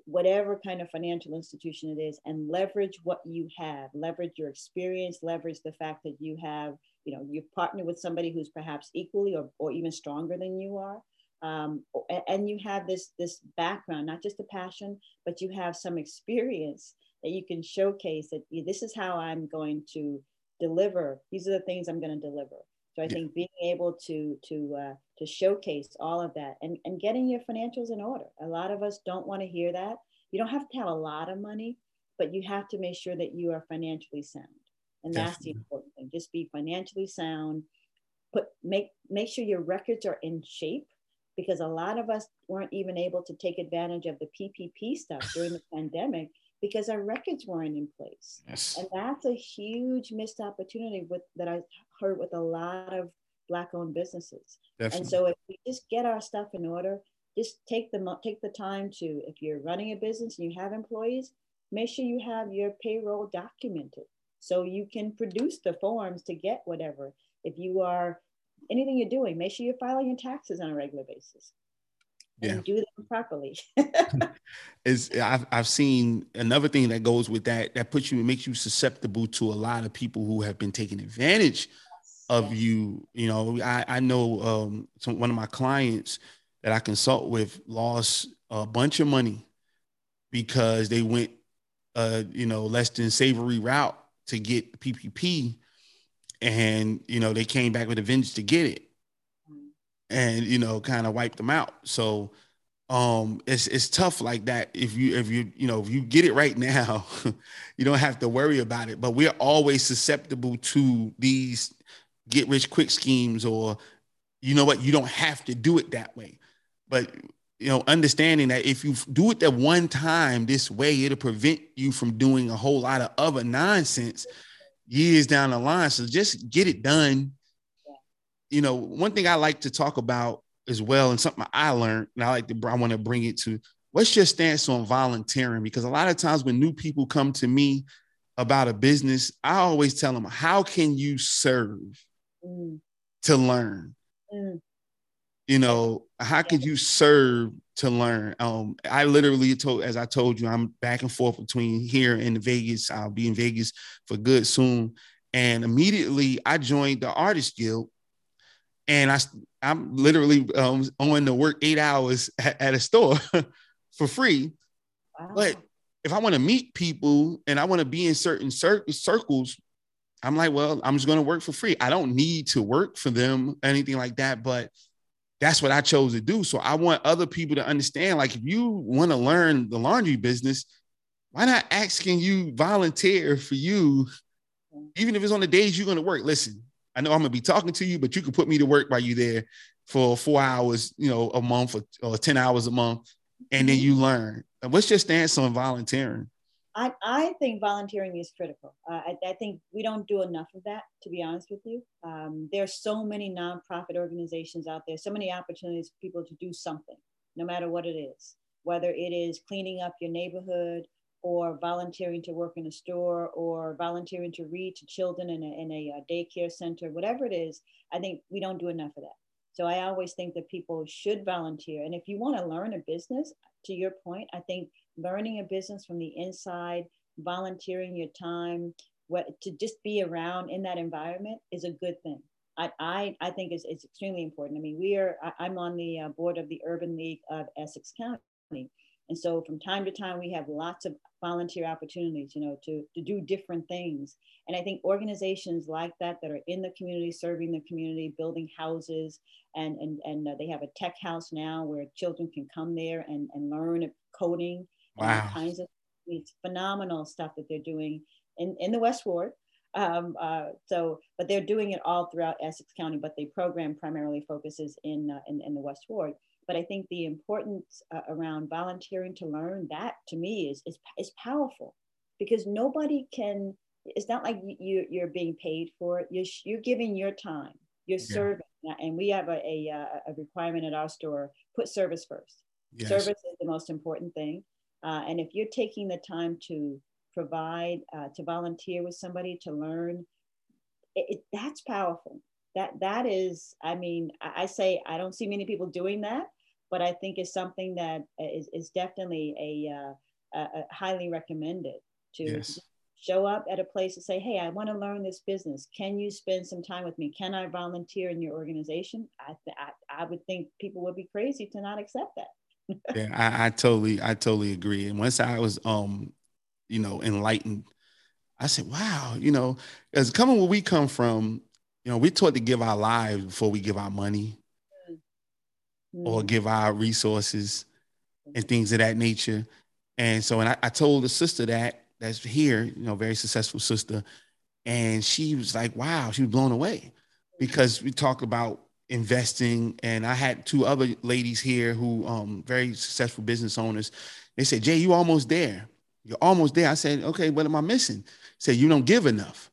whatever kind of financial institution it is and leverage what you have leverage your experience leverage the fact that you have you know you partner with somebody who's perhaps equally or, or even stronger than you are um, and you have this this background not just a passion but you have some experience that you can showcase that this is how I'm going to deliver. These are the things I'm going to deliver. So I yeah. think being able to to uh, to showcase all of that and and getting your financials in order. A lot of us don't want to hear that. You don't have to have a lot of money, but you have to make sure that you are financially sound, and Definitely. that's the important thing. thing. Just be financially sound. Put make make sure your records are in shape because a lot of us weren't even able to take advantage of the PPP stuff during the pandemic because our records weren't in place. Yes. And that's a huge missed opportunity with that I heard with a lot of black owned businesses. Definitely. And so if we just get our stuff in order, just take the take the time to if you're running a business and you have employees, make sure you have your payroll documented so you can produce the forms to get whatever. If you are anything you're doing, make sure you're filing your taxes on a regular basis. And do them properly. is I've I've seen another thing that goes with that that puts you makes you susceptible to a lot of people who have been taking advantage of you. You know, I I know um some, one of my clients that I consult with lost a bunch of money because they went uh you know less than savory route to get PPP and you know they came back with a vengeance to get it and you know kind of wiped them out. So um it's it's tough like that if you if you you know if you get it right now you don't have to worry about it. But we're always susceptible to these get rich quick schemes or you know what you don't have to do it that way. But you know understanding that if you do it that one time this way it'll prevent you from doing a whole lot of other nonsense years down the line. So just get it done you know one thing i like to talk about as well and something i learned and i like to i want to bring it to what's your stance on volunteering? Because a lot of times when new people come to me about a business i always tell them how can you serve Mm, to learn? Mm, you know how could you serve to learn? Um i literally told as i told you i'm back and forth between here and vegas. I'll be in vegas for good soon. And immediately i joined the artist guild and i i'm literally um on to work eight hours at, at a store for free wow. but if i want to meet people and i want to be in certain cir- circles i'm like well i'm just going to work for free i don't need to work for them anything like that but that's what I chose to do. So I want other people to understand like, if you want to learn the laundry business, why not asking you volunteer for you, even if it's on the days you're going to work? Listen, I know I'm going to be talking to you, but you can put me to work while you're there for four hours, you know, a month or, or 10 hours a month, and then you learn. What's your stance on volunteering? I, I think volunteering is critical. Uh, I, I think we don't do enough of that, to be honest with you. Um, there are so many nonprofit organizations out there, so many opportunities for people to do something, no matter what it is, whether it is cleaning up your neighborhood or volunteering to work in a store or volunteering to read to children in a, in a uh, daycare center, whatever it is. I think we don't do enough of that. So I always think that people should volunteer. And if you want to learn a business, to your point, I think learning a business from the inside, volunteering your time, what to just be around in that environment is a good thing. I, I, I think is it's extremely important. I mean, we are, I, am on the uh, board of the Urban League of Essex County. And so from time to time, we have lots of volunteer opportunities, you know, to, to do different things. And I think organizations like that, that are in the community, serving the community, building houses, and, and, and uh, they have a tech house now where children can come there and, and learn coding and Wow. kinds of it's phenomenal stuff that they're doing in, in the West Ward. Um, uh, so, but they're doing it all throughout Essex County, but the program primarily focuses in, uh, in, in the West Ward. But I think the importance uh, around volunteering to learn that to me is, is, is powerful because nobody can, it's not like you, you're being paid for it. You're, you're giving your time, you're Yeah. serving. And we have a, a, uh, a requirement at our store, put service first. Yes. Service is the most important thing. Uh, and if you're taking the time to provide, uh, to volunteer with somebody to learn, it, it, that's powerful. That that is, I mean, I, say I don't see many people doing that, but I think it's something that is, is definitely a, uh, a, a highly recommended to Yes. show up at a place and say, hey, I want to learn this business. Can you spend some time with me? Can I volunteer in your organization? I, th- I, I would think people would be crazy to not accept that. yeah, I, I totally, I totally agree. And once I was, um, you know, enlightened, I said, wow, you know, as coming where we come from, you know, we're taught to give our lives before we give our money or Mm. give our resources and things of that nature. And so, and I, I told the sister that that's here, you know, very successful sister. and she was like, "Wow," she was blown away because we talk about investing, and I had two other ladies here who um very successful business owners. They said, "Jay, you almost there. You're almost there." I said, "Okay, what am I missing?" Said, "You don't give enough."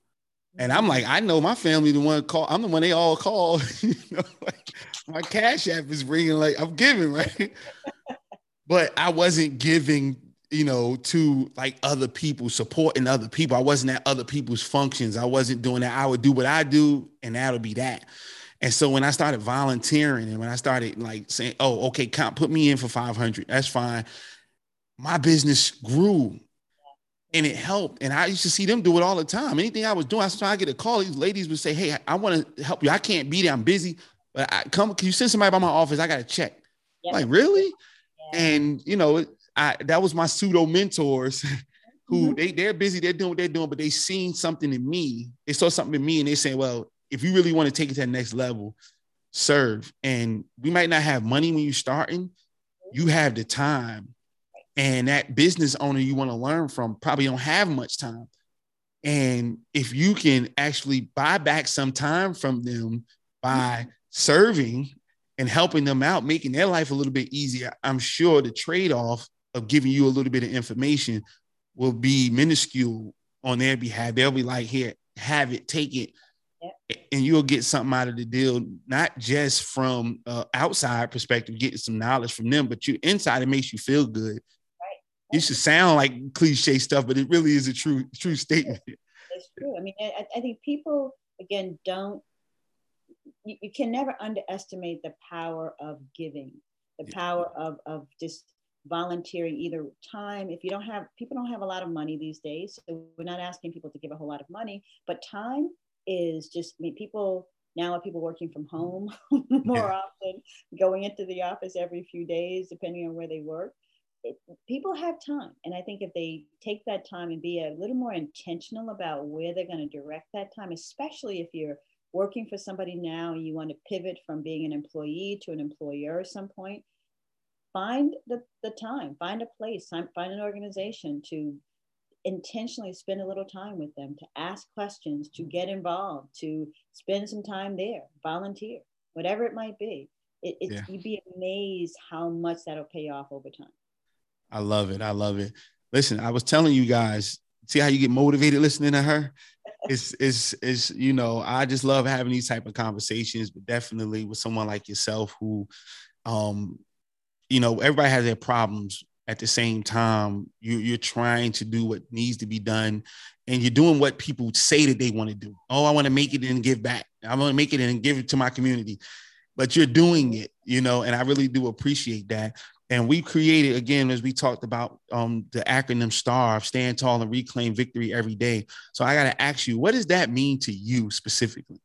And I'm like, I know my family the one call. I'm the one they all call. you know, like my cash app is ringing like I'm giving, right? but I wasn't giving, you know, to like other people, supporting other people. I wasn't at other people's functions. I wasn't doing that. I would do what I do, and that'll be that. And so when I started volunteering and when I started like saying, "Oh, okay, count, put me in for 500," that's fine. My business grew and it helped. And I used to see them do it all the time. Anything I was doing, I started to get a call. These ladies would say, "Hey, I want to help you. I can't be there. I'm busy, but I come. Can you send somebody by my office? I got to check." Yep. Like really? Yeah. And you know, I that was my pseudo mentors. Who Mhm. they they're busy, they're doing what they're doing, but they seen something in me. They saw something in me, and they say, "Well, if you really want to take it to the next level, serve." And we might not have money when you're starting. You have the time, and that business owner you want to learn from probably don't have much time. And if you can actually buy back some time from them by serving and helping them out, making their life a little bit easier, I'm sure the trade off of giving you a little bit of information will be minuscule on their behalf. They'll be like, here, have it, take it. And you'll get something out of the deal, not just from uh, outside perspective, getting some knowledge from them, but you inside it makes you feel good. It should sound like cliche stuff, but it really is a true true statement. It's true. I mean, I, I think people again don't. You, you can never underestimate the power of giving, the Yeah. power of of just volunteering either time. If you don't have people don't have a lot of money these days, so we're not asking people to give a whole lot of money, but time is just. I mean, people now are people working from home more Yeah. often, going into the office every few days, depending on where they work it, people have time. And i think if they take that time and be a little more intentional about where they're going to direct that time especially if you're working for somebody now and you want to pivot from being an employee to an employer at some point find the, the time find a place find an organization to intentionally spend a little time with them to ask questions to get involved to spend some time there volunteer whatever it might be. It, it's Yeah. you'd be amazed how much that'll pay off over time I love it. I love it. Listen, I was telling you guys, see how you get motivated listening to her? It's it's it's you know, I just love having these type of conversations, but definitely with someone like yourself who um you know, everybody has their problems at the same time. You you're trying to do what needs to be done and you're doing what people say that they want to do. Oh, I want to make it and give back. I want to make it and give it to my community. But you're doing it, you know, and I really do appreciate that. And we created again, as we talked about um, the acronym STAR, stand tall and reclaim victory every day. So I got to ask you, what does that mean to you specifically?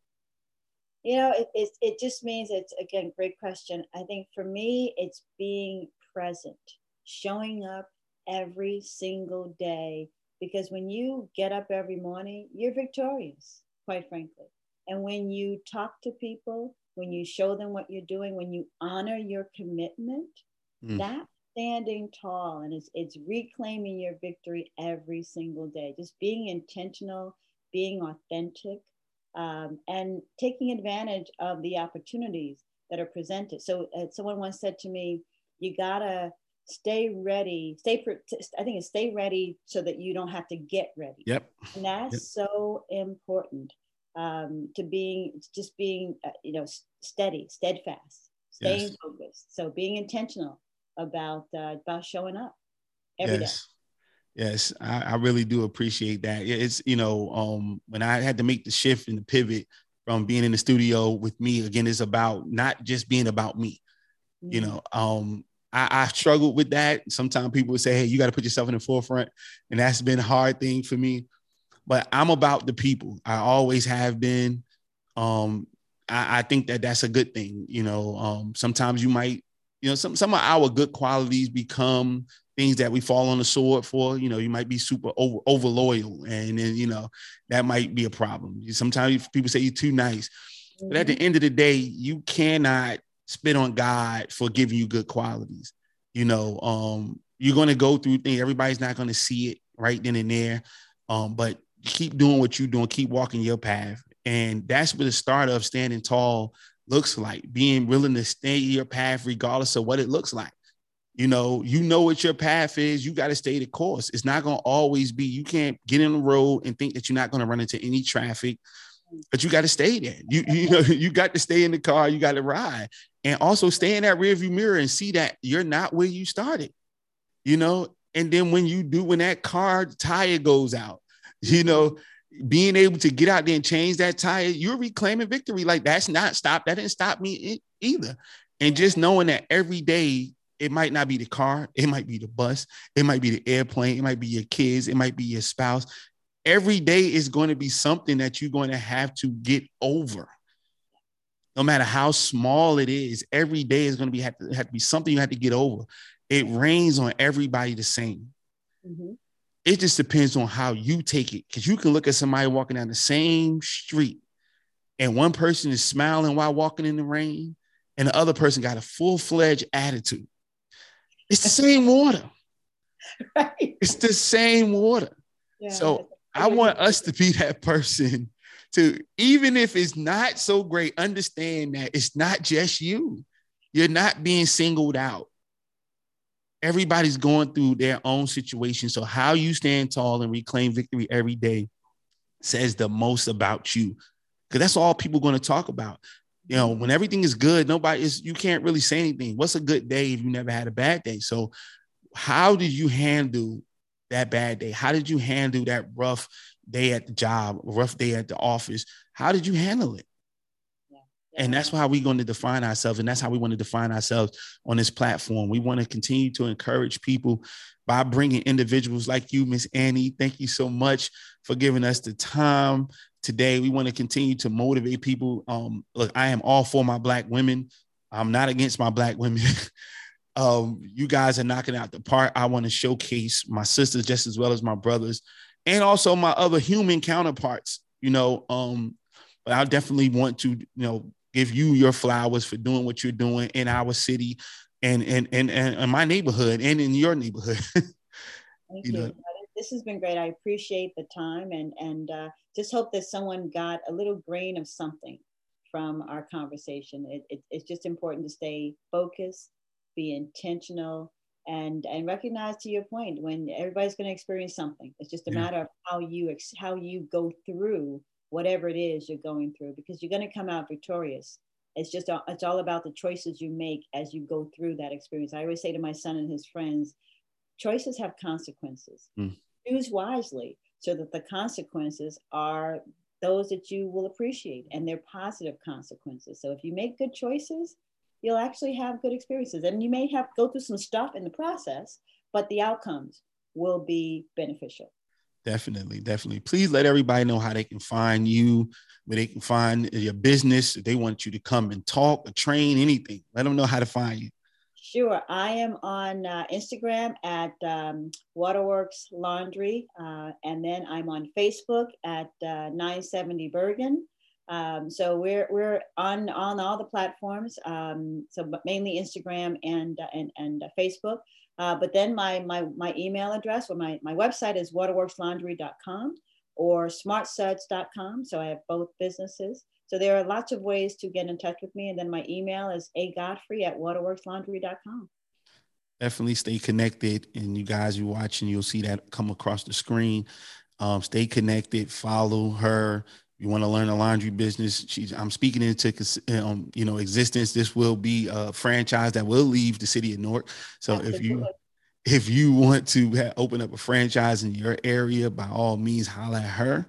You know, it, it, it just means it's, again, great question. I think for me, it's being present, showing up every single day. Because when you get up every morning, you're victorious, quite frankly. And when you talk to people, when you show them what you're doing, when you honor your commitment, Mm. that standing tall and it's, it's reclaiming your victory every single day. Just being intentional, being authentic, um, and taking advantage of the opportunities that are presented. So uh, someone once said to me, "You gotta stay ready. Stay. Pre- I think it's stay ready so that you don't have to get ready." Yep. And that's Yep. so important um, to being just being uh, you know steady, steadfast, staying Yes. focused. So being intentional about uh, about showing up every day. yes. Yes, I, I really do appreciate that. It's you know, um, when I had to make the shift and the pivot from being in the studio with me again, it's about not just being about me. You Mhm. know, um, I, I struggled with that. Sometimes people would say, "Hey, you got to put yourself in the forefront," and that's been a hard thing for me. But I'm about the people. I always have been. Um, I, I think that that's a good thing. You know, um, sometimes you might, you know, some some of our good qualities become things that we fall on the sword for. You know, you might be super over, over loyal, and then you know that might be a problem. Sometimes people say you're too nice, but at the end of the day, you cannot spit on God for giving you good qualities. You know, um, you're going to go through things. Everybody's not going to see it right then and there. Um, but keep doing what you're doing, keep walking your path. And that's what the start of standing tall looks like, being willing to stay your path regardless of what it looks like. You know, you know what your path is. You got to stay the course. It's not going to always be, you can't get in the road and think that you're not going to run into any traffic, but you got to stay there. You, you know, you got to stay in the car, you got to ride. And also stay in that rearview mirror and see that you're not where you started, you know. And then when you do, when that car tire goes out, you know, being able to get out there and change that tire, you're reclaiming victory. Like that's not stop. That didn't stop me either. And just knowing that every day it might not be the car, it might be the bus, it might be the airplane, it might be your kids, it might be your spouse. Every day is going to be something that you're going to have to get over. No matter how small it is, every day is going to be have to, have to be something you have to get over. It rains on everybody the same. Mm-hmm. It just depends on how you take it. Because you can look at somebody walking down the same street, and one person is smiling while walking in the rain, and the other person got a full fledged attitude. It's the same water. Right. It's the same water. Yeah, so I want us to be that person to, even if it's not so great, understand that it's not just you. You're not being singled out. Everybody's going through their own situation. So, how you stand tall and reclaim victory every day says the most about you. Because that's all people going to talk about you know, when everything is good, nobody is, you can't really say anything. What's a good day if you never had a bad day? So, how did you handle that bad day? How did you handle that rough day at the job, rough day at the office? How did you handle it? And that's how we're going to define ourselves. And that's how we want to define ourselves on this platform. We want to continue to encourage people by bringing individuals like you, Miss Annie. Thank you so much for giving us the time today. We want to continue to motivate people. Um, look, I am all for my black women. I'm not against my black women. um, you guys are knocking out the part. I want to showcase my sisters just as well as my brothers, and also my other human counterparts. You know, um, but I definitely want to, you know, give you your flowers for doing what you're doing in our city and and and, and in my neighborhood and in your neighborhood. Thank you. you. Know? This has been great. I appreciate the time and and uh, just hope that someone got a little grain of something from our conversation. It, it, it's just important to stay focused, be intentional, and and recognize to your point when everybody's going to experience something. It's just a yeah. matter of how you ex- how you go through whatever it is you're going through because you're going to come out victorious. It's just it's all about the choices you make as you go through that experience. I always say to my son and his friends, choices have consequences. Mm. Choose wisely so that the consequences are those that you will appreciate and they're positive consequences. So if you make good choices, you'll actually have good experiences. And you may have go through some stuff in the process, but the outcomes will be beneficial. Definitely, definitely. Please let everybody know how they can find you, where they can find your business. If they want you to come and talk or train, anything, let them know how to find you. Sure. I am on uh, Instagram at um, Waterworks Laundry, uh, and then I'm on Facebook at uh, 970 Bergen. Um, so we're we're on on all the platforms. Um, so mainly Instagram and uh, and and uh, Facebook. Uh, but then my my my email address or my my website is waterworkslaundry.com or smartsuds.com. So I have both businesses. So there are lots of ways to get in touch with me. And then my email is a Godfrey at waterworkslaundry.com. Definitely stay connected. And you guys, you watching, you'll see that come across the screen. Um, stay connected, follow her. You want to learn a laundry business? She's. I'm speaking into um, you know existence. This will be a franchise that will leave the city of Newark. So Absolutely. if you if you want to have, open up a franchise in your area, by all means, holler at her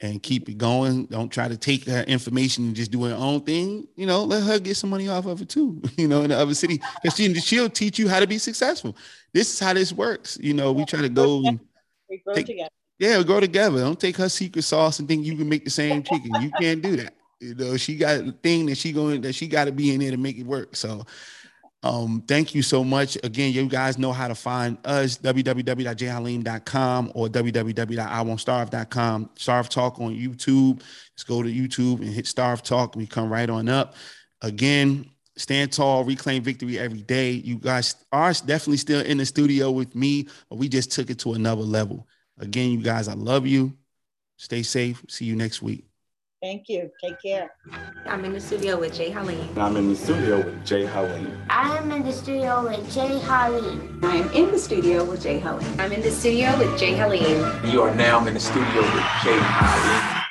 and keep it going. Don't try to take her information and just do her own thing. You know, let her get some money off of it too. You know, in the other city, because she she'll teach you how to be successful. This is how this works. You know, we try to go and we grow take, together. Yeah, we grow together. Don't take her secret sauce and think you can make the same chicken. You can't do that. You know, she got a thing that she going that she got to be in there to make it work. So um, thank you so much. Again, you guys know how to find us www.jhaleem.com or www.iwontstarve.com. Starve Talk on YouTube. Just go to YouTube and hit Starve Talk. We come right on up. Again, stand tall, reclaim victory every day. You guys are definitely still in the studio with me, but we just took it to another level. Again, you guys, I love you. Stay safe. See you next week. Thank you. Take care. I'm in the studio with J Haleem. And I'm in the studio with J Haleem. I am in the studio with J Haleem. I am in the studio with J Haleem. I'm in the studio with J Haleem. You are now in the studio with J Haleem.